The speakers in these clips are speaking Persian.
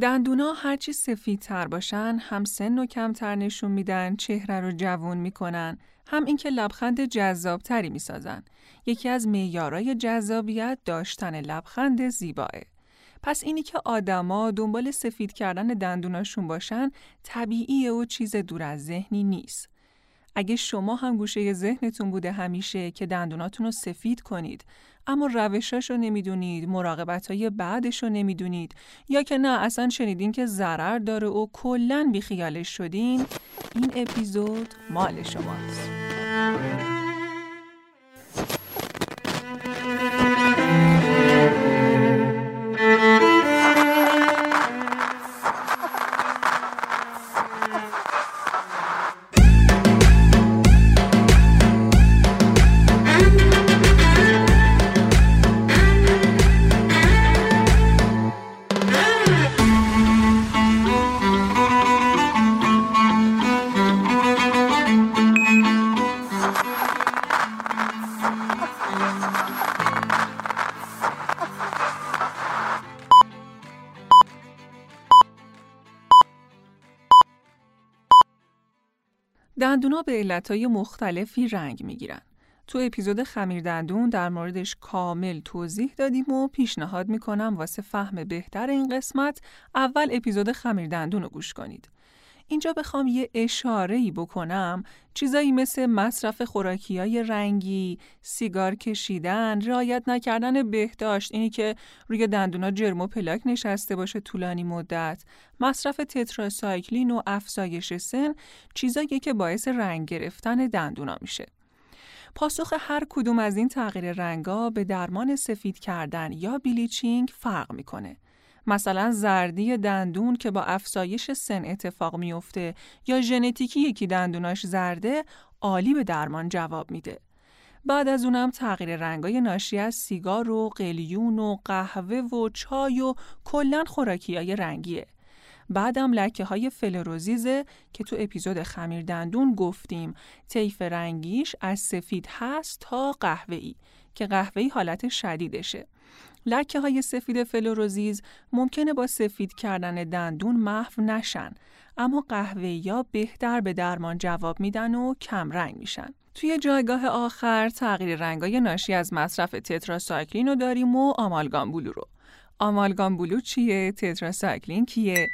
دندونا هرچی سفید تر باشن هم سن و کمتر نشون میدن چهره رو جوون می‌کنن. هم اینکه لبخند جذابتری می‌سازن. یکی از معیارای جذابیت داشتن لبخند زیباه. پس اینی که آدما دنبال سفید کردن دندوناشون باشن طبیعیه و چیز دور از ذهنی نیست. اگه شما هم گوشه ذهنتون بوده همیشه که دندوناتون رو سفید کنید اما روشاش رو نمی‌دونید مراقبت های بعدش رو نمی‌دونید. یا که نه اصلا شنیدین که ضرر داره و کلا بیخیالش شدین. این اپیزود مال شماست. دندونا به علتهای مختلفی رنگ می‌گیرن. تو اپیزود خمیر دندون در موردش کامل توضیح دادیم و پیشنهاد می‌کنم واسه فهم بهتر این قسمت اول اپیزود خمیر دندون رو گوش کنید. اینجا بخوام یه اشاره ای بکنم چیزایی مثل مصرف خوراکی های رنگی، سیگار کشیدن، رعایت نکردن بهداشت اینی که روی دندونا جرم و پلاک نشسته باشه طولانی مدت، مصرف تتراسایکلین و افزایش سن چیزایی که باعث رنگ گرفتن دندونا میشه. پاسخ هر کدوم از این تغییر رنگا به درمان سفید کردن یا بلیچینگ فرق می‌کنه. مثلا زردی دندون که با افزایش سن اتفاق میفته یا ژنتیکی یکی دندوناش زرده عالی به درمان جواب میده. بعد از اونم تغییر رنگای ناشی از سیگار و قلیون و قهوه و چای و کلا خوراکیای رنگیه. بعدم لکه های فلروزیزه که تو اپیزود خمیر دندون گفتیم طیف رنگیش از سفید هست تا قهوه‌ای که قهوه‌ای حالت شدیدشه. لکه های سفید فلوروزیز ممکنه با سفید کردن دندون محو نشن اما قهوه یا بهتر به درمان جواب میدن و کم رنگ میشن. توی جایگاه آخر تغییر رنگای ناشی از مصرف تتراسایکلین رو داریم و آمالگام بلو رو. آمالگام blue چیه؟ تتراسایکلین چیه؟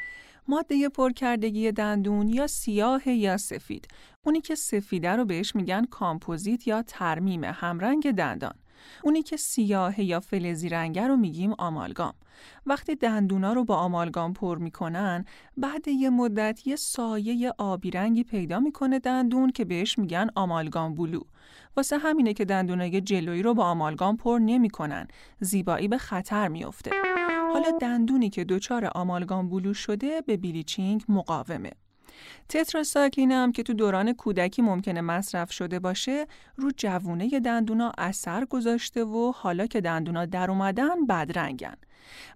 ماده پرکردگی دندون یا سیاه یا سفید. اونی که سفیده رو بهش میگن کامپوزیت یا ترمیم همرنگ دندان. اونی که سیاه یا فلزی رنگه رو میگیم آمالگام. وقتی دندونا رو با آمالگام پر می‌کنن بعد یه مدت یه سایه آبی رنگی پیدا می‌کنه دندون که بهش میگن آمالگام blue. واسه همینه که دندونای جلویی رو با آمالگام پر نمی‌کنن. زیبایی به خطر میافته. حالا دندونی که دچار آمالگام بلو شده به بیلیچینگ مقاومه. تتراسایکلین هم که تو دوران کودکی ممکنه مصرف شده باشه رو جوونه دندونا اثر گذاشته و حالا که دندونا در اومدن بدرنگن.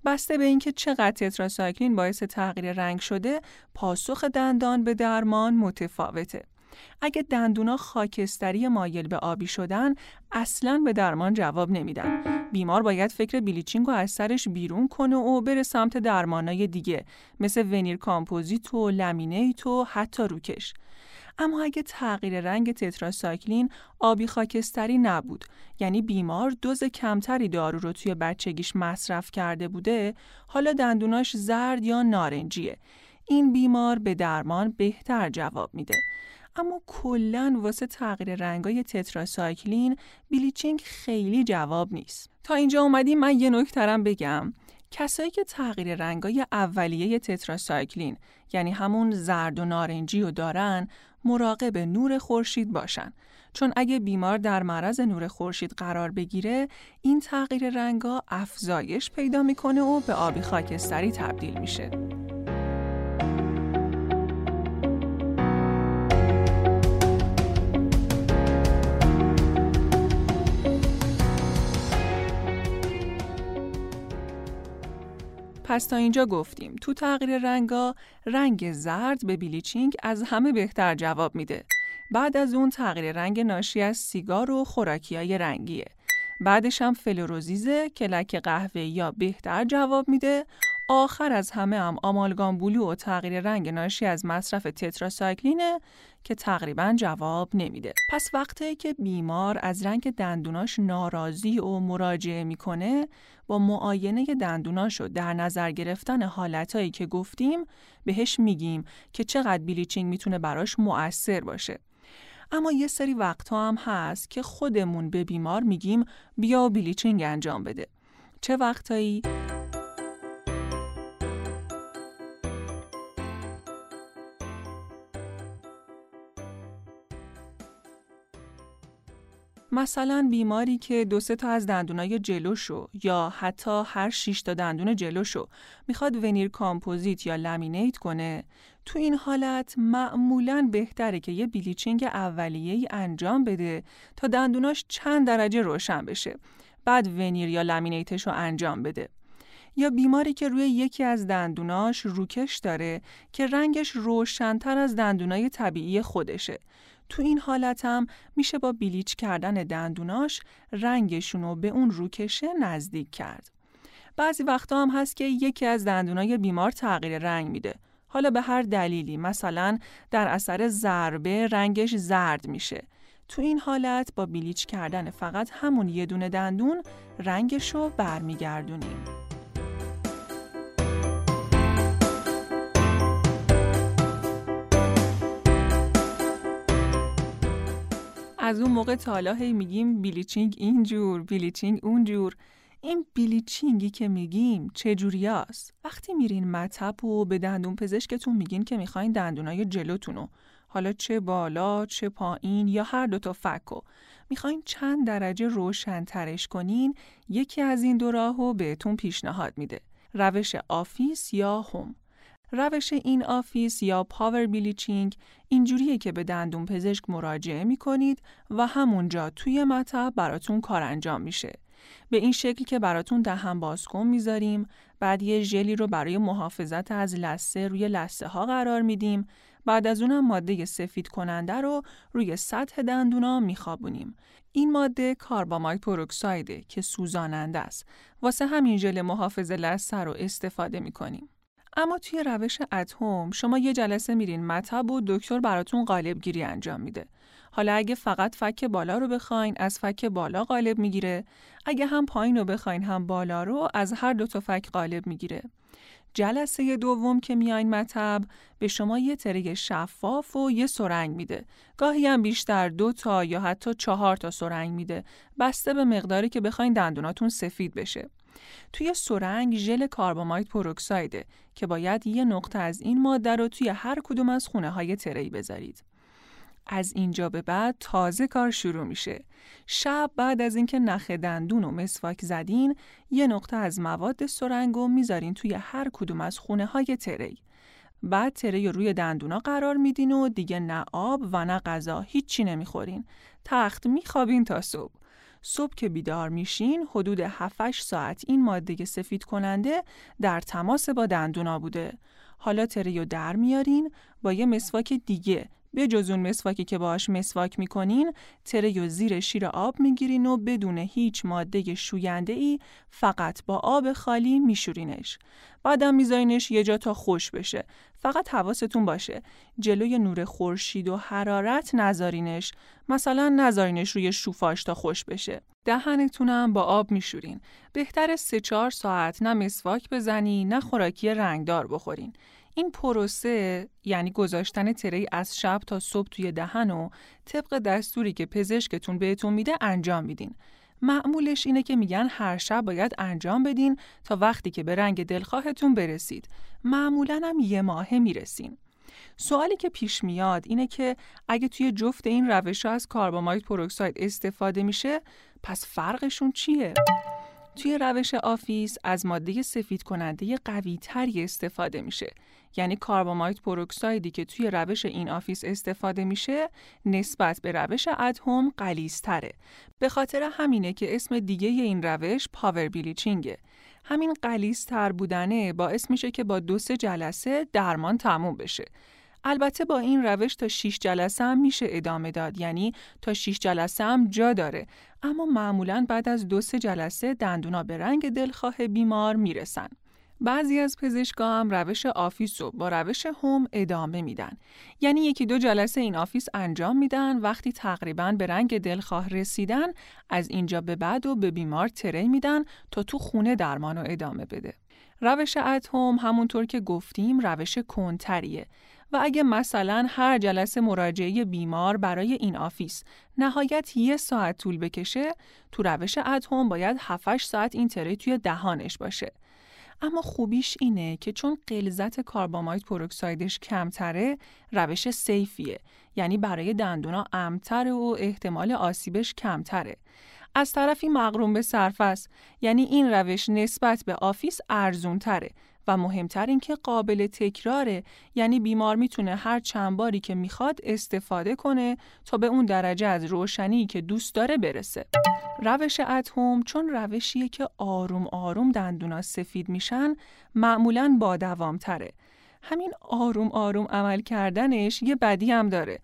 بسته به اینکه چقدر تتراسایکلین باعث تغییر رنگ شده پاسخ دندان به درمان متفاوته. اگه دندونا خاکستری مایل به آبی شدن اصلا به درمان جواب نمیدن. بیمار باید فکر bleaching رو از سرش بیرون کنه و بره سمت درمانای دیگه مثل veneer کامپوزیت و laminate و حتی روکش. اما اگه تغییر رنگ تتراسایکلین آبی خاکستری نبود یعنی بیمار دوز کمتری دارو رو توی بچگیش مصرف کرده بوده حالا دندوناش زرد یا نارنجیه. این بیمار به درمان بهتر جواب میده. اما کلا واسه تغییر رنگای تتراسایکلین بلیچینگ خیلی جواب نیست. تا اینجا اومدیم من یه نکترم بگم. کسایی که تغییر رنگای اولیه تتراسایکلین یعنی همون زرد و نارنجی رو دارن مراقب نور خورشید باشن چون اگه بیمار در معرض نور خورشید قرار بگیره این تغییر رنگا افزایش پیدا می‌کنه و به آبی خاکستری تبدیل میشه پس تا اینجا گفتیم تو تغییر رنگا رنگ زرد به بیلیچینگ از همه بهتر جواب میده. بعد از اون تغییر رنگ ناشی از سیگار و خوراکیای رنگیه. بعدش هم فلوروزیزه که لک قهوه یا بهتر جواب میده. آخر از همه هم آمالگام بلو و تغییر رنگ ناشی از مصرف تتراسایکلینه که تقریبا جواب نمیده. پس وقتی که بیمار از رنگ دندوناش ناراضی و مراجعه می‌کنه با معاینه دندوناش و در نظر گرفتن حالتهایی که گفتیم بهش میگیم که چقدر بلیچینگ می‌تونه براش مؤثر باشه. اما یه سری وقتها هم هست که خودمون به بیمار میگیم بیا بلیچینگ انجام بده. چه وقتایی؟ مثلا بیماری که دو سه تا از دندونای جلوشو یا حتی هر شش تا دندون جلوشو می‌خواد veneer کامپوزیت یا laminate کنه تو این حالت معمولا بهتره که یه bleaching اولیه ای انجام بده تا دندوناش چند درجه روشن بشه بعد veneer یا laminate ش رو انجام بده. یا بیماری که روی یکی از دندوناش روکش داره که رنگش روشنتر از دندونای طبیعی خودشه. تو این حالت هم میشه با بلیچ کردن دندوناش رنگشون رو به اون روکشه نزدیک کرد. بعضی وقتا هم هست که یکی از دندونای بیمار تغییر رنگ میده. حالا به هر دلیلی مثلا در اثر ضربه رنگش زرد میشه. تو این حالت با بلیچ کردن فقط همون یه دونه دندون رنگش رو برمیگردونیم. از اون موقع تا حالا هی میگیم bleaching اینجور bleaching اونجور. این bleaching ی که میگیم چجوریاست وقتی میرین مطب و به دندون پزشکتون میگین که می‌خواین دندونای جلوتونو حالا چه بالا چه پایین یا هر دوتا فکو می‌خواین چند درجه روشن ترش کنین یکی از این دو راهو بهتون پیشنهاد میده. روش office یا home. روش in-office یا power bleaching اینجوریه که به دندون پزشک مراجعه می کنید و همونجا توی مطب براتون کار انجام میشه. به این شکل که براتون دهن بازکن می‌ذاریم بعد یه ژلی رو برای محافظت از لسه روی لسه ها قرار میدیم بعد از اونم ماده سفید کننده رو روی سطح دندونا میخوابونیم. این ماده کاربامایت پروکسایده که سوزاننده است. واسه همین ژل محافظ لسه رو استفاده می‌کنیم. اما توی روش اتم شما یه جلسه میرین مطب و دکتر براتون قالب گیری انجام میده. حالا اگه فقط فک بالا رو بخواین از فک بالا قالب می‌گیره، اگه هم پایین رو بخواین هم بالا رو از هر دو تا فک قالب می‌گیره. جلسه دوم که میاین مطب به شما یه تره شفاف و یه سرنگ میده. گاهی هم بیشتر دو تا یا حتی چهار تا سرنگ میده. بسته به مقداری که بخواین دندوناتون سفید بشه. توی سرنگ ژل کاربامایت پروکسایده که باید یه نقطه از این ماده رو توی هر کدوم از خونه های تری بذارید. از اینجا به بعد تازه کار شروع میشه. شب بعد از اینکه نخ دندون و مسواک زدین، یه نقطه از مواد سرنگ رو می‌ذارین توی هر کدوم از خونه های تری. بعد تره روی دندونا قرار میدین و دیگه نه آب و نه غذا هیچی نمی‌خورین. تخت میخوابین تا صبح. صبح که بیدار میشین حدود 7 ساعت این ماده سفید کننده در تماس با دندونا بوده. حالا تریو در میارین با یه مسواک دیگه. به جز اون مسواکی که باهاش مسواک می‌کنین تریو زیر شیر آب می‌گیرین و بدون هیچ ماده شوینده ای فقط با آب خالی میشورینش. بعدم میذارینش یه جا تا خوش بشه. فقط حواستون باشه. جلوی نور خورشید و حرارت نذارینش. مثلا نذارینش روی شوفاش تا خوش بشه. دهنتونم با آب میشورین. بهتر سه چهار ساعت نه مسواک بزنی نه خوراکی رنگدار بخورین. این پروسه یعنی گذاشتن تری از شب تا صبح توی دهن و طبق دستوری که پزشکتون بهتون میده انجام میدین. معمولش اینه که میگن هر شب باید انجام بدین تا وقتی که به رنگ دلخواهتون برسید. معمولا هم یه ماهه می‌رسین. سوالی که پیش میاد اینه که اگه توی جفت این روش ها از carbamide peroxide استفاده میشه پس فرقشون چیه؟ توی روش office از ماده سفید کننده قوی تری استفاده میشه یعنی carbamide peroxide ی که توی روش in-office استفاده میشه نسبت به روش at-home غلیظ‌تره به خاطر همینه که اسم دیگه این روش power bleaching ه. همین غلیظ‌تر بودنه باعث میشه که با دو سه جلسه درمان تموم بشه. البته با این روش تا 6 جلسه هم میشه ادامه داد یعنی تا 6 جلسه هم جا داره. اما معمولا بعد از دو سه جلسه دندونا به رنگ دلخواه بیمار می‌رسن. بعضی از پزشکا هم روش office رو با روش home ادامه میدن. یعنی یکی دو جلسه in-office انجام میدن وقتی تقریبا به رنگ دلخواه رسیدن از اینجا به بعد و به بیمار tray میدن تا تو خونه درمان رو ادامه بده. روش at home همونطور که گفتیم روش کندتریه و اگه مثلا هر جلسه مراجعه بیمار برای in office نهایت یه ساعت طول بکشه تو روش at home باید 7 ساعت این tray توی دهانش باشه اما خوبیش اینه که چون غلظت carbamide peroxide ش کمتره روش safe یه. یعنی برای دندونا امن‌تره و احتمال آسیبش کمتره. از طرفی مقرون به صرف است. یعنی این روش نسبت به office ارزون تره و مهمتر این که قابل تکراره یعنی بیمار می‌تونه هر چند باری که می‌خواد استفاده کنه تا به اون درجه از روشنی که دوست داره برسه. روش at home چون روشیه که آروم آروم دندونا سفید میشن معمولا با دوام تره. همین آروم آروم عمل کردنش یه بدی هم داره.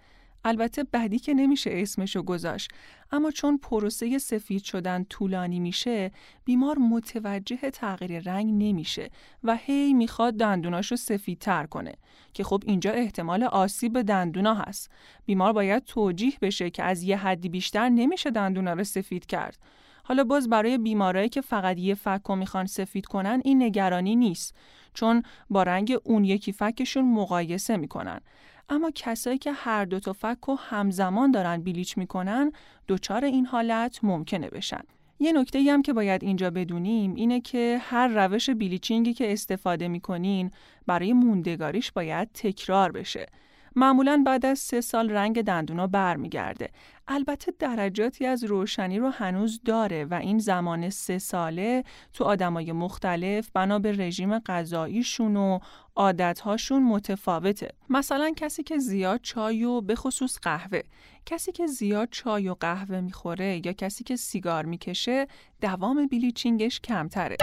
البته بدی که نمیشه اسمشو گذاشت. اما چون پروسه سفید شدن طولانی میشه بیمار متوجه تغییر رنگ نمیشه و هی می‌خواد دندوناشو سفیدتر کنه که خب اینجا احتمال آسیب به دندونا هست. بیمار باید توجیه بشه که از یه حدی بیشتر نمیشه دندونا رو سفید کرد. حالا باز برای بیمارایی که فقط یه فک رو می‌خوان سفید کنن این نگرانی نیست چون با رنگ اون یکی فکشون مقایسه می‌کنن. اما کسایی که هر دو تا فک رو همزمان دارن بلیچ می‌کنن دچار این حالت ممکنه بشن. یه نکته هم که باید اینجا بدونیم اینه که هر روش بلیچینگی که استفاده می‌کنین برای موندگاریش باید تکرار بشه. معمولا بعد از سه سال رنگ دندونا برمیگرده. البته درجاتی از روشنی رو هنوز داره و این زمان سه ساله تو آدمای مختلف بنا به رژیم غذاییشون و عادتهاشون متفاوته. مثلا کسی که زیاد چای و به خصوص قهوه کسی که زیاد چای و قهوه می‌خوره یا کسی که سیگار می‌کشه دوام bleaching ش کمتره.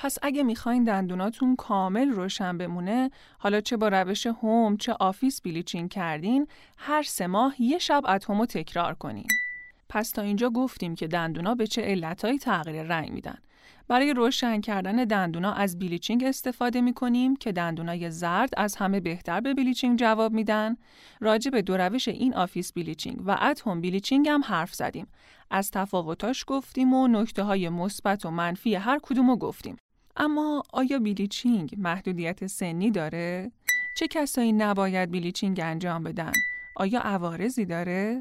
پس اگه می‌خواین دندوناتون کامل روشن بمونه حالا چه با روش home چه office bleaching کردین هر سه ماه یه شب at home و تکرار کنین پس تا اینجا گفتیم که دندونا به چه علتهایی تغییر رنگ میدن برای روشن کردن دندونا از bleaching استفاده می کنیم که دندونای زرد از همه بهتر به bleaching جواب میدن. راجع به دو روش in office bleaching و at home bleaching هم حرف زدیم. از تفاوتاش گفتیم و نکته های مثبت و منفی هر کدومو گفتیم. اما آیا bleaching محدودیت سنی داره؟ چه کسایی نباید bleaching انجام بدن؟ آیا عوارضی داره؟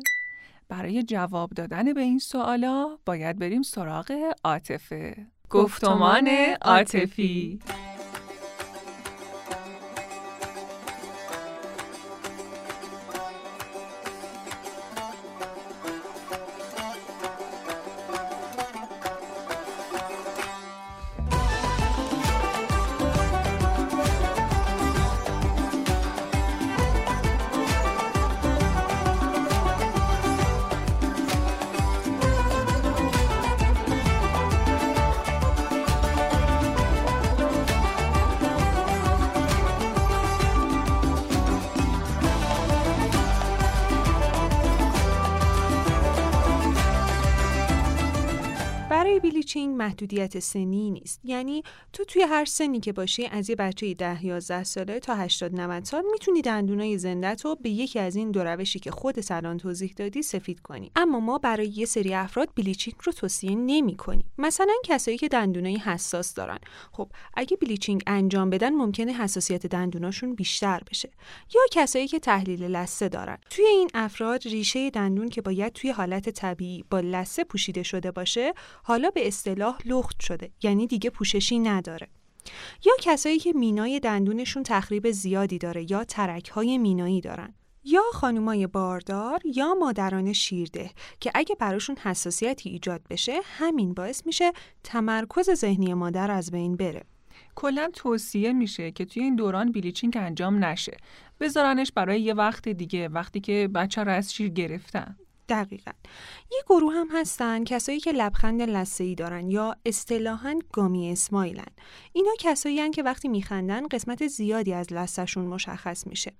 برای جواب دادن به این سوالا باید بریم سراغ عاطفه. گفتمان عاطفی محدودیت سنی نیست. یعنی تو توی هر سنی که باشی از یه بچه 10 11 ساله تا 80 90 سال می‌تونی دندونای زندت رو به یکی از این دو روشی که خود سلان توضیح دادی سفید کنی. اما ما برای یه سری افراد بلیچینگ رو توصیه نمی کنیم مثلا کسایی که دندونای حساس دارن. خب اگه بلیچینگ انجام بدن ممکنه حساسیت دندوناشون بیشتر بشه. یا کسایی که تحلیل لثه دارن. توی این افراد ریشه دندون که باید توی حالت طبیعی با لثه پوشیده شده باشه حالا به اصطلاح لخت شده. یعنی دیگه پوششی نداره. یا کسایی که مینای دندونشون تخریب زیادی داره یا ترک های مینایی دارن. یا خانومای باردار یا مادران شیرده که اگه براشون حساسیتی ایجاد بشه همین باعث میشه تمرکز ذهنی مادر از بین بره. کلا توصیه میشه که توی این دوران بلیچینگ انجام نشه. بذارنش برای یه وقت دیگه وقتی که بچه رو از شیر گرفتن. دقیقا. یه گروه هم هستن کسایی که لبخند لسه دارن یا اصطلاحا گامی اسمایلن. اینا کسایی هن که وقتی میخندن قسمت زیادی از لسهشون مشخص میشه.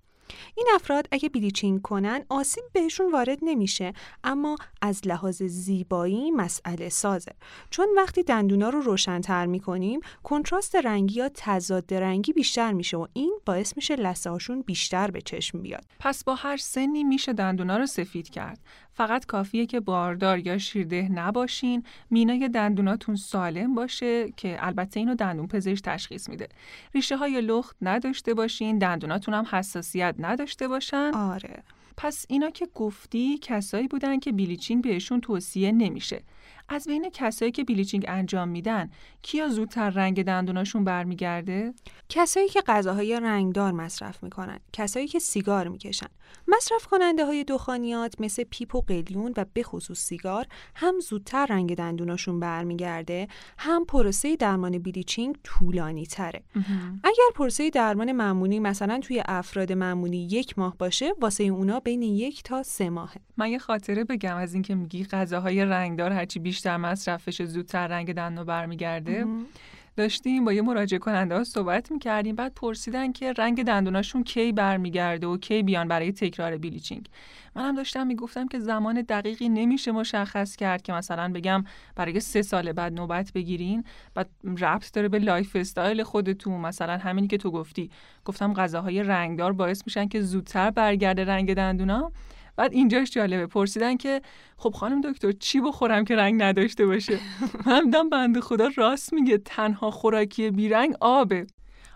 این افراد اگه بلیچینگ کنن آسیب بهشون وارد نمیشه اما از لحاظ زیبایی مسئله سازه. چون وقتی دندونا رو روشنتر می‌کنیم کنتراست رنگی یا تضاد رنگی بیشتر میشه و این باعث میشه هاشون بیشتر به چشم بیاد. پس با هر سنی میشه دندونا رو سفید کرد. فقط کافیه که باردار یا شیرده نباشین. مینای دندوناتون سالم باشه که البته اینو دندون پزشک تشخیص میده. ریشه های لخت نداشته باشین دندوناتون هم حساسیت نداشته باشن. آره. پس اینا که گفتی کسایی بودن که بلیچینگ بهشون توصیه نمیشه. از بین کسایی که بلیچینگ انجام میدن کیا زودتر رنگ دندوناشون برمیگرده؟ کسایی که غذاهای رنگدار مصرف می‌کنن، کسایی که سیگار می‌کشن. مصرف کننده های دخانیات مثل پیپ و قلیون و به خصوص سیگار هم زودتر رنگ دندوناشون برمیگرده، هم پروسه درمان بلیچینگ طولانی تره. اگر پروسه درمان معمولی مثلا توی افراد معمولی یک ماه باشه، واسه اونا بین یک تا سه ماهه. من یه خاطره بگم از اینکه میگی غذاهای رنگدار هرچی بیشتر مصرفش زودتر رنگ دندون برمیگرده. داشتیم با یه مراجعه کننده ها صحبت می‌کردیم بعد پرسیدن که رنگ دندوناشون کی برمیگرده و کی بیان برای تکرار bleaching منم داشتم می‌گفتم که زمان دقیقی نمیشه مشخص کرد که مثلا بگم برای سه سال بعد نوبت بگیرین بعد ربط داره به lifestyle خودتون. مثلا همینی که تو گفتی. گفتم غذاهای رنگدار باعث میشن که زودتر برگرده رنگ دندونا. بعد اینجاش جالبه. پرسیدن که خب خانم دکتر چی بخورم که رنگ نداشته باشه؟ همدم بنده خدا راست میگه تنها خوراکی بیرنگ آبه.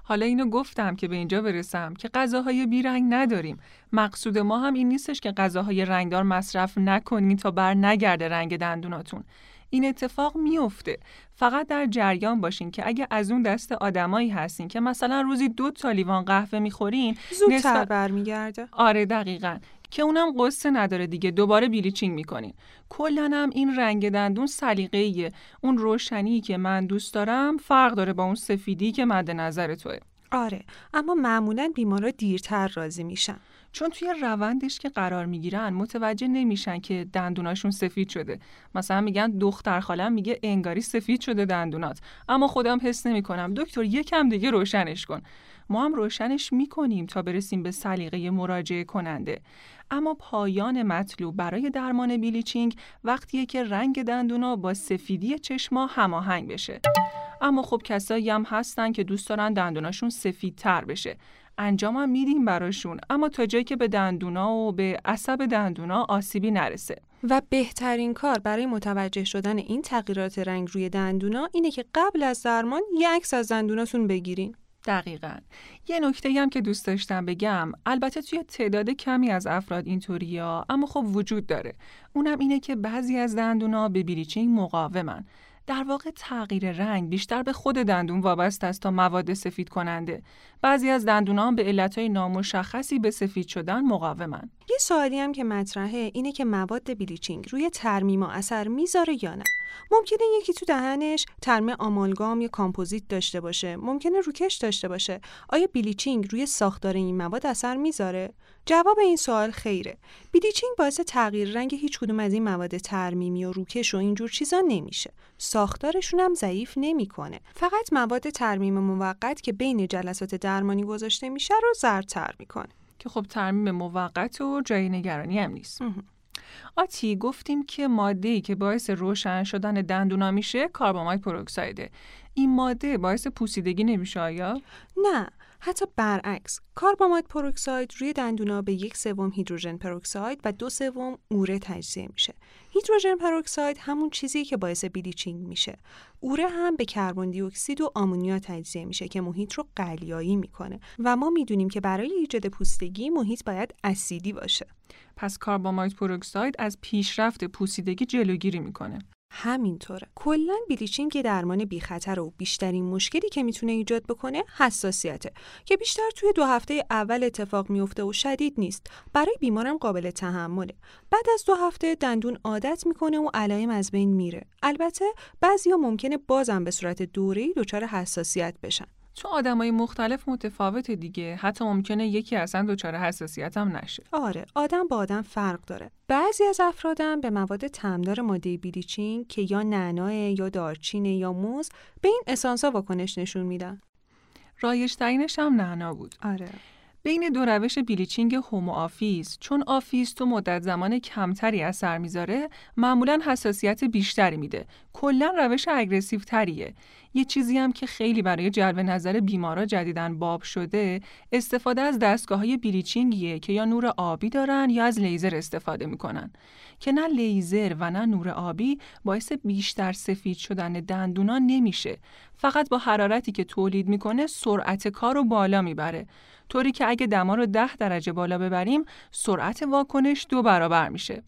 حالا اینو گفتم که به اینجا برسم که غذاهای بیرنگ نداریم. مقصود ما هم این نیستش که غذاهای رنگدار مصرف نکنین تا بر نگرده رنگ دندوناتون. این اتفاق میفته. فقط در جریان باشین که اگه از اون دست آدمایی هستین که مثلا روزی دو تا لیوان قهوه می‌خورین زودتر برمیگرده. آره دقیقا. که اونم قصه نداره دیگه دوباره بلیچینگ می‌کنین کلا هم این رنگ دندون سلیقه‌ایه. اون روشنی که من دوست دارم فرق داره با اون سفیدی که مد نظر توه. آره اما معمولا بیمارا دیرتر راضی میشن. چون توی روندش که قرار می‌گیرن متوجه نمیشن که دندوناشون سفید شده. مثلا میگن دختر خالم میگه انگاری سفید شده دندونات. اما خودم حس نمی‌کنم. دکتر یکم دیگه روشنش کن. ما هم روشنش می‌کنیم تا برسیم به سلیقه مراجعه کننده. اما پایان مطلوب برای درمان بیلیچینگ وقتیه که رنگ دندونا با سفیدی چشما هماهنگ بشه. اما خب کسایی هم هستن که دوست دارن دندوناشون سفیدتر بشه. انجام هم میدیم براشون. اما تا جایی که به دندونا و به عصب دندونا آسیبی نرسه. و بهترین کار برای متوجه شدن این تغییرات رنگ روی دندونا اینه که قبل از درمان یه عکس از دندوناتون بگیرین. دقیقا یه نکته هم که دوست داشتم بگم البته توی تعداد کمی از افراد اینطوریا اما خب وجود داره اونم اینه که بعضی از دندونا به bleaching مقاومن در واقع تغییر رنگ بیشتر به خود دندون وابسته است تا مواد سفید کننده. بعضی از دندونان به علتهای نامشخصی به سفید شدن مقاومن. یه سوالی هم که مطرحه اینه که مواد bleaching روی ترمیم اثر می‌ذاره یا نه؟ ممکنه یکی تو دهنش ترمیم آمالگام یا کامپوزیت داشته باشه. ممکنه روکش داشته باشه. آیا بلیچینگ روی ساختار این مواد اثر می‌ذاره؟ جواب این سوال خیره. بلیچینگ باعث تغییر رنگ هیچ کدوم از این مواد ترمیمی و روکش و اینجور چیزا نمیشه. ساختارشون هم ضعیف نمی‌کنه. فقط مواد ترمیم موقت که بین جلسات درمانی گذاشته میشه رو زردتر می‌کنه. که خب ترمیم موقت و جای نگرانی هم نیست. آتی گفتیم که ماده که باعث روشن شدن دندونا میشه کاربامید پروکسایده. این ماده باعث پوسیدگی نمیشه آیا؟ نه حتی برعکس carbamide peroxide روی دندونا به یک سوم hydrogen peroxide و دو سوم اوره تجزیه میشه. hydrogen peroxide همون چیزی که باعث bleaching میشه. اوره هم به کربن دی اکسید و ammonia تجزیه میشه که محیط رو قلیایی می‌کنه و ما می‌دونیم که برای ایجاد پوسیدگی محیط باید اسیدی باشه. پس carbamide peroxide از پیشرفت پوسیدگی جلوگیری می‌کنه. همینطوره. کلا بلیچینگ یه درمان بی خطر و بیشترین مشکلی که می‌تونه ایجاد بکنه حساسیته که بیشتر توی دو هفته اول اتفاق میفته و شدید نیست. برای بیمارم قابل تحمله. بعد از دو هفته دندون عادت می‌کنه و علائم از بین میره. البته بعضیا ممکنه بازم به صورت دوره‌ای دچار حساسیت بشن. چون آدمای مختلف متفاوت دیگه. حتی ممکنه یکی اصلا دچار حساسیت هم نشه. آره آدم با آدم فرق داره. بعضی از افرادم به مواد تمدار ماده بیلیچین که یا نعناه یا دارچینه یا موز به این اسانسا واکنش نشون میدن. رایج ترینش هم نعنا بود. آره. بین دو روش bleaching home و office چون office تو مدت زمان کمتری اثر می‌ذاره معمولا حساسیت بیشتری میده. کلا روش aggressive تریه یه چیزی هم که خیلی برای جلب نظر بیمارا جدیدن باب شده استفاده از دستگاه های bleaching یه که یا نور آبی دارن یا از لیزر استفاده می‌کنن. که نه لیزر و نه نور آبی باعث بیشتر سفید شدن دندونا نمیشه. فقط با حرارتی که تولید می‌کنه سرعت کار بالا می‌بره. طوری که اگه دما رو ده درجه بالا ببریم سرعت واکنش دو برابر میشه.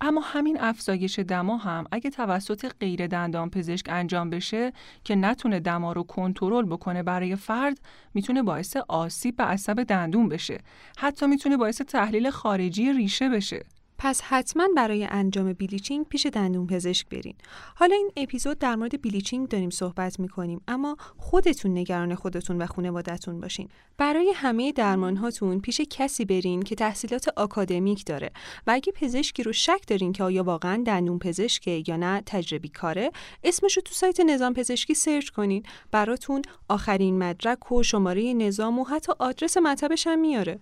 اما همین افزایش دما هم اگه توسط غیر دندان پزشک انجام بشه که نتونه دما رو کنترل بکنه برای فرد می‌تونه باعث آسیب به عصب دندون بشه. حتی می‌تونه باعث تحلیل خارجی ریشه بشه. پس حتما برای انجام bleaching پیش دندون پزشک برین. حالا این اپیزود در مورد bleaching داریم صحبت می‌کنیم اما خودتون نگران خودتون و خانوادتون باشین. برای همه درمان هاتون پیش کسی برین که تحصیلات آکادمیک داره و اگه پزشکی رو شک دارین که آیا واقعا دندون پزشکه یا نه تجربی کاره اسمش رو تو سایت نظام پزشکی search کنین براتون آخرین مدرک و شماره نظام و حتی آدرس مطبش هم میاره.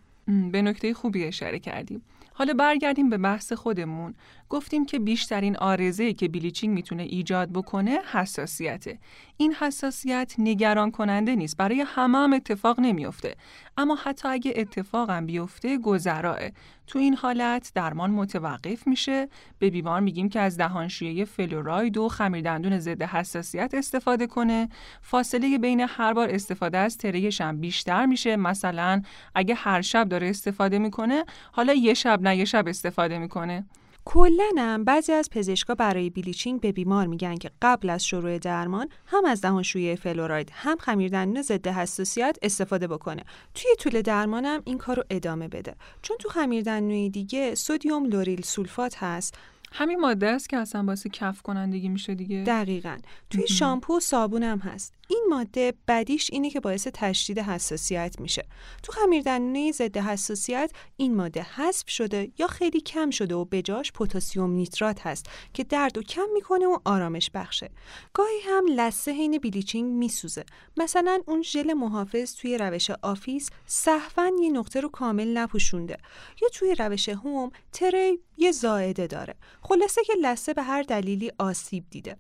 به نکته خوبی اشاره کردیم. حالا برگردیم به بحث خودمون. گفتیم که بیشترین آرزه که بلیچینگ می‌تونه ایجاد بکنه حساسیته. این حساسیت نگران کننده نیست. برای همه هم اتفاق نمیافته. اما حتی اگه اتفاقم بیفته گذراه. تو این حالت درمان متوقف میشه. به بیمار میگیم که از دهانشویه فلوراید و خمیردندون ضد حساسیت استفاده کنه. فاصله بین هر بار استفاده از تریش هم بیشتر میشه. مثلا اگه هر شب داره استفاده می‌کنه، حالا یه شب نه یه شب استفاده می‌کنه. کلا بعضی از پزشکا برای bleaching به بیمار میگن که قبل از شروع درمان هم از دهانشویی فلوراید هم خمیردندون ضد حساسیت استفاده بکنه. توی طول درمانم این کار رو ادامه بده. چون تو خمیردندونی دیگه sodium lauryl sulfate هست. همین ماده است که اصلا باعث کف کنندگی میشه دیگه؟ دقیقا. توی شامپو و صابون هم هست. این ماده بدیش اینه که باعث تشدید حساسیت میشه. تو خمیردندونه ضد حساسیت این ماده حذف شده یا خیلی کم شده و بجاش پتاسیم نیترات هست که درد و کم می‌کنه و آرامش بخشه. گاهی هم لثه حین bleaching میسوزه. مثلا اون ژل محافظ توی روش office سهوا یه نقطه رو کامل نپوشونده. یا توی روش home tray یه زائده داره. خلاصه که لثه به هر دلیلی آسیب دیده.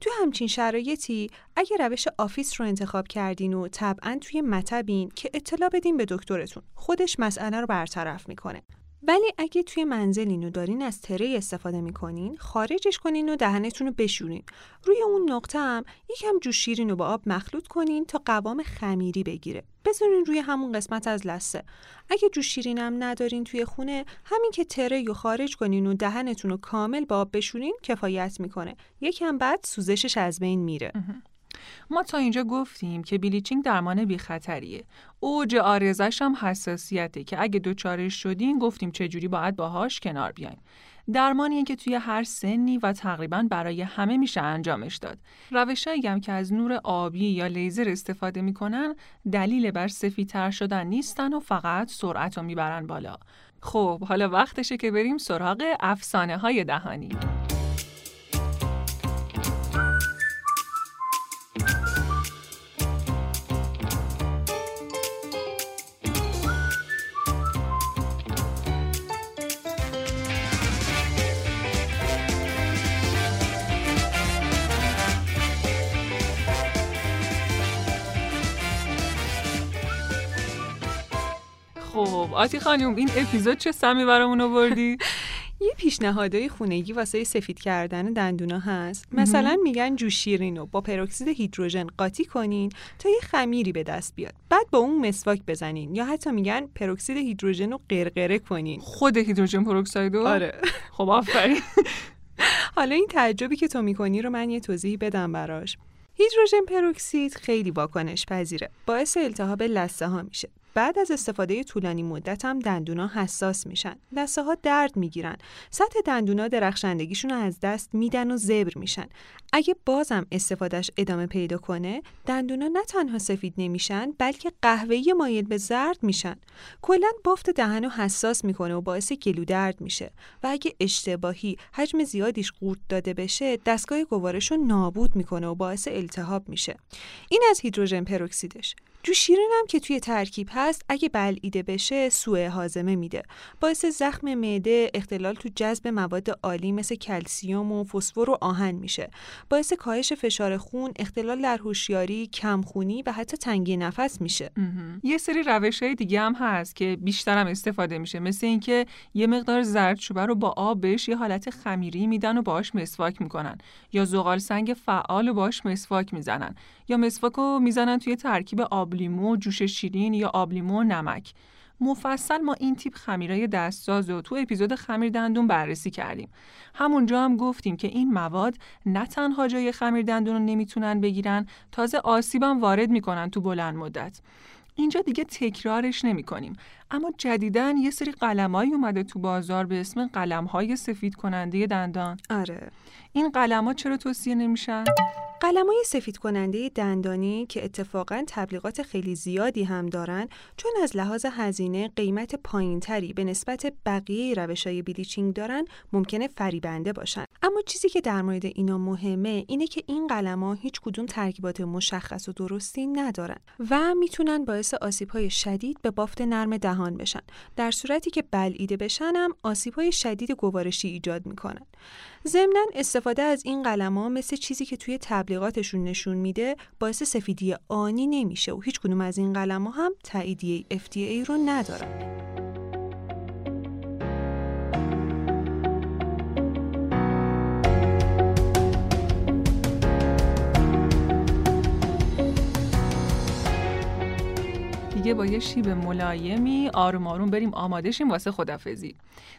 توی همچین شرایطی اگه روش office رو انتخاب کردین و طبعا توی مطبین که اطلاع بدین به دکترتون خودش مسئله رو برطرف می‌کنه. ولی اگه توی منزلین و دارین از tray استفاده می‌کنین خارجش کنین و دهنتون رو بشورین. روی اون نقطه هم یکم جوش شیرین رو با آب مخلوط کنین تا قوام خمیری بگیره. بذارین روی همون قسمت از لثه اگه جوش شیرین هم ندارین توی خونه همین که tray رو خارج کنین و دهنتون رو کامل با آب بشورین کفایت می‌کنه. یکم بعد سوزشش از بین میره. ما تا اینجا گفتیم که بلیچینگ درمان بی خطریه. اوج آرزش هم حساسیته که اگه دوچارش شدین گفتیم چجوری باید باهاش کنار بیایم. درمانیه که توی هر سنی و تقریبا برای همه میشه انجامش داد. روشایی هم که از نور آبی یا لیزر استفاده می‌کنن دلیل بر سفیدتر شدن نیستن و فقط سرعت رو می‌برن بالا. خب حالا وقتشه که بریم سراغ افسانه های دهانی. خب آتی خانم این اپیزود چه سمی برامون آوردی؟ یه پیشنهادهای خونگی واسه سفید کردن دندونا هست. مثلا میگن جوشیرین رو با پروکسید هیدروژن قاطی کنین تا یه خمیری به دست بیاد. بعد با اون مسواک بزنین یا حتی میگن پروکسید هیدروژن رو قرقره کنین. خود هیدروژن پروکسید آره. خب آفرین. حالا این تعجبی که تو می‌کنی رو من یه توضیح بدم براش. هیدروژن پروکسید خیلی واکنش پذیره باعث التهاب لثه ها میشه. بعد از استفاده طولانی مدت هم دندونا حساس میشن. لثه ها درد می‌گیرن. سطح دندونا درخشندگیشون رو از دست میدن و زبر میشن. اگه بازم استفادهش ادامه پیدا کنه، دندونا نه تنها سفید نمیشن، بلکه قهوه‌ای مایل به زرد میشن. کلا بافت دهن رو حساس می‌کنه و باعث گلو درد میشه و اگه اشتباهی حجم زیادیش قورت داده بشه، دستگاه گوارش رو نابود می‌کنه و باعث التهاب میشه. این از هیدروژن پروکسیدش. جوشیرین هم که توی ترکیب هست اگه بلعیده بشه سوء هاضمه میده. باعث زخم معده اختلال تو جذب مواد عالی مثل کلسیوم و فسفر و آهن میشه. باعث کاهش فشار خون اختلال در هوشیاری کمخونی و حتی تنگی نفس میشه. یه سری روش های دیگه هم هست که بیشتر هم استفاده میشه. مثل اینکه یه مقدار زردچوبه رو با آب بهش یه حالت خمیری میدن و باهاش مسواک می‌کنن. یا زغال سنگ فعال و باهاش مسواک می‌زنن. یا مسواک رو می‌زنن توی ترکیب آبلیمو جوش شیرین یا آبلیمو و نمک مفصل ما این تیپ خمیرای دستساز رو تو اپیزود خمیر دندون بررسی کردیم. همونجا هم گفتیم که این مواد نه تنها جای خمیر دندون رو نمی‌تونن بگیرن، تازه آسیبم وارد می‌کنن تو بلند مدت. اینجا دیگه تکرارش نمی کنیم. اما جدیدن یه سری قلمایی اومده تو بازار به اسم قلمهای سفید کننده دندان. آره. این قلمها چرا توصیه نمیشن؟ قلمای سفید کننده دندانی که اتفاقا تبلیغات خیلی زیادی هم دارن چون از لحاظ هزینه قیمت پایینتری به نسبت بقیه روشای بلیچینگ دارن ممکنه فریبنده باشن اما چیزی که در مورد اینا مهمه اینه که این قلما هیچ کدوم ترکیبات مشخص و درستی ندارن و می‌تونن باعث های شدید به بافت نرم دهان بشن در صورتی که بلعیده بشن هم های شدید گوارشی ایجاد می‌کنن ضمنا استفاده از این قلما مثل چیزی که توی تبلیغاتشون نشون میده باعث سفیدی آنی نمیشه و هیچ کدوم از این قلما هم تاییدیه FDA رو ندارن. دیگه با یه شیب ملایمی آروم آروم بریم آماده شیم واسه خدافزی.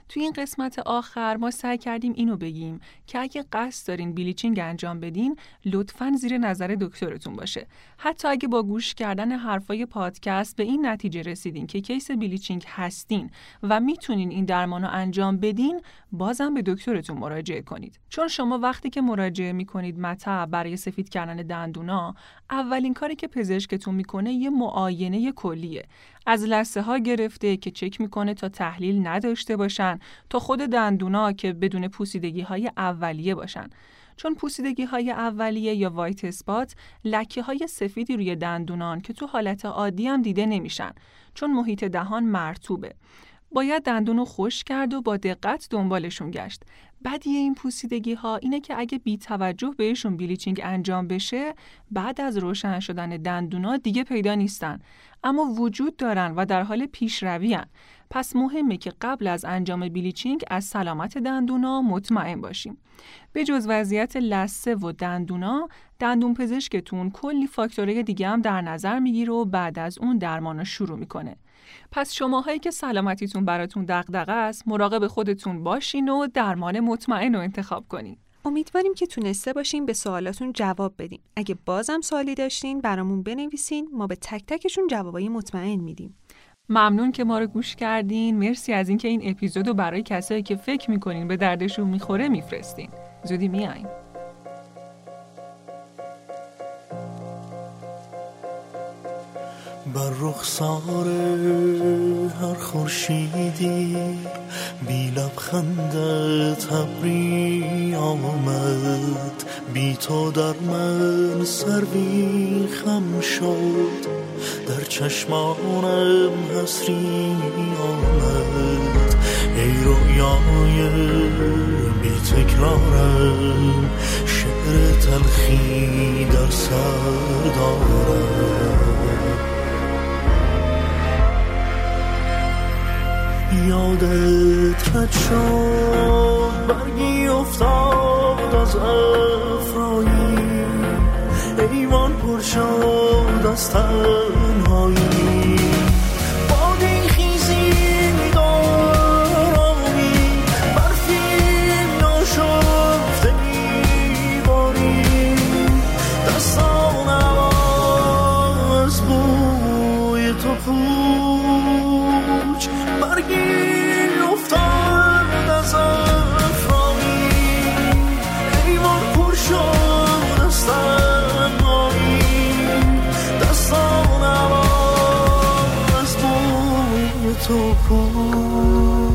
توی این قسمت آخر ما سعی کردیم اینو بگیم که اگه قصد دارین بلیچینگ انجام بدین لطفا زیر نظر دکترتون باشه. حتی اگه با گوش کردن حرفای پادکست به این نتیجه رسیدین که کیس بلیچینگ هستین و می‌تونین این درمان رو انجام بدین بازم به دکترتون مراجعه کنید. چون شما وقتی که مراجعه می‌کنید مطب برای سفید کردن دندونا اولین کاری که پزشکتون می‌کنه یه معاینه کلیه از لسه ها گرفته که چک می‌کنه تا تحلیل نداشته باشن تا خود دندونا که بدون پوسیدگی های اولیه باشن. چون پوسیدگی های اولیه یا وایت اسپات لکه های سفیدی روی دندونان که تو حالت عادی هم دیده نمیشن چون محیط دهان مرتوبه باید دندون رو خوش کرد و با دقت دنبالشون گشت. بدی این پوسیدگی ها اینه که اگه بی توجه بهشون بلیچینگ انجام بشه بعد از روشن شدن دندونا دیگه پیدا نیستن اما وجود دارن و در حال پیشروی. پس مهمه که قبل از انجام بلیچینگ از سلامت دندونا مطمئن باشیم. به جز وضعیت لسه و دندونا، دندون پزشکتون کلی فاکتورهای دیگه هم در نظر می‌گیره و بعد از اون درمان شروع می‌کنه. پس شماهایی که سلامتیتون براتون دغدغه است مراقب خودتون باشین و درمان مطمئن رو انتخاب کنین امیدواریم که تونسته باشیم به سوالاتون جواب بدیم. اگه بازم سوالی داشتین برامون بنویسین ما به تک تکشون جوابای مطمئن میدیم. ممنون که ما رو گوش کردین. مرسی از اینکه این اپیزود رو برای کسایی که فکر می‌کنین به دردشون می‌خوره میفرستین. زودی میاییم. بر رخسار هر خورشیدی بی لبخندت ابری آمد. بی تو در من سروی خم شد. در چشمانم حسری آمد. ای رویای بی تکرارم شعر تلخی در سر دارم یادت رد برگی افتاد از افرایی. ایوان پر شد از تنهایی. بوی تو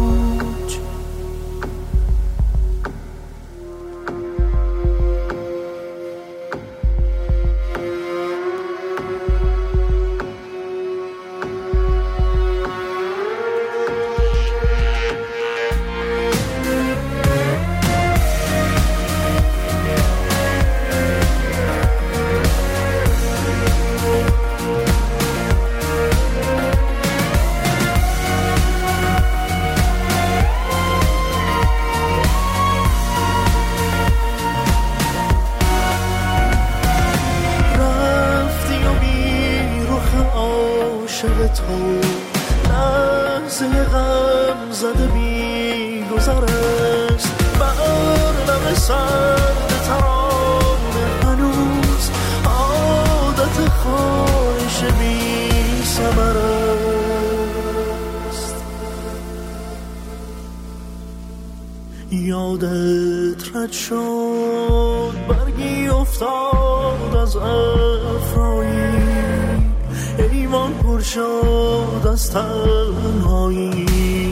یادت رد شد برگی افتاد از افرایی. ایمان پر شد از تنهایی.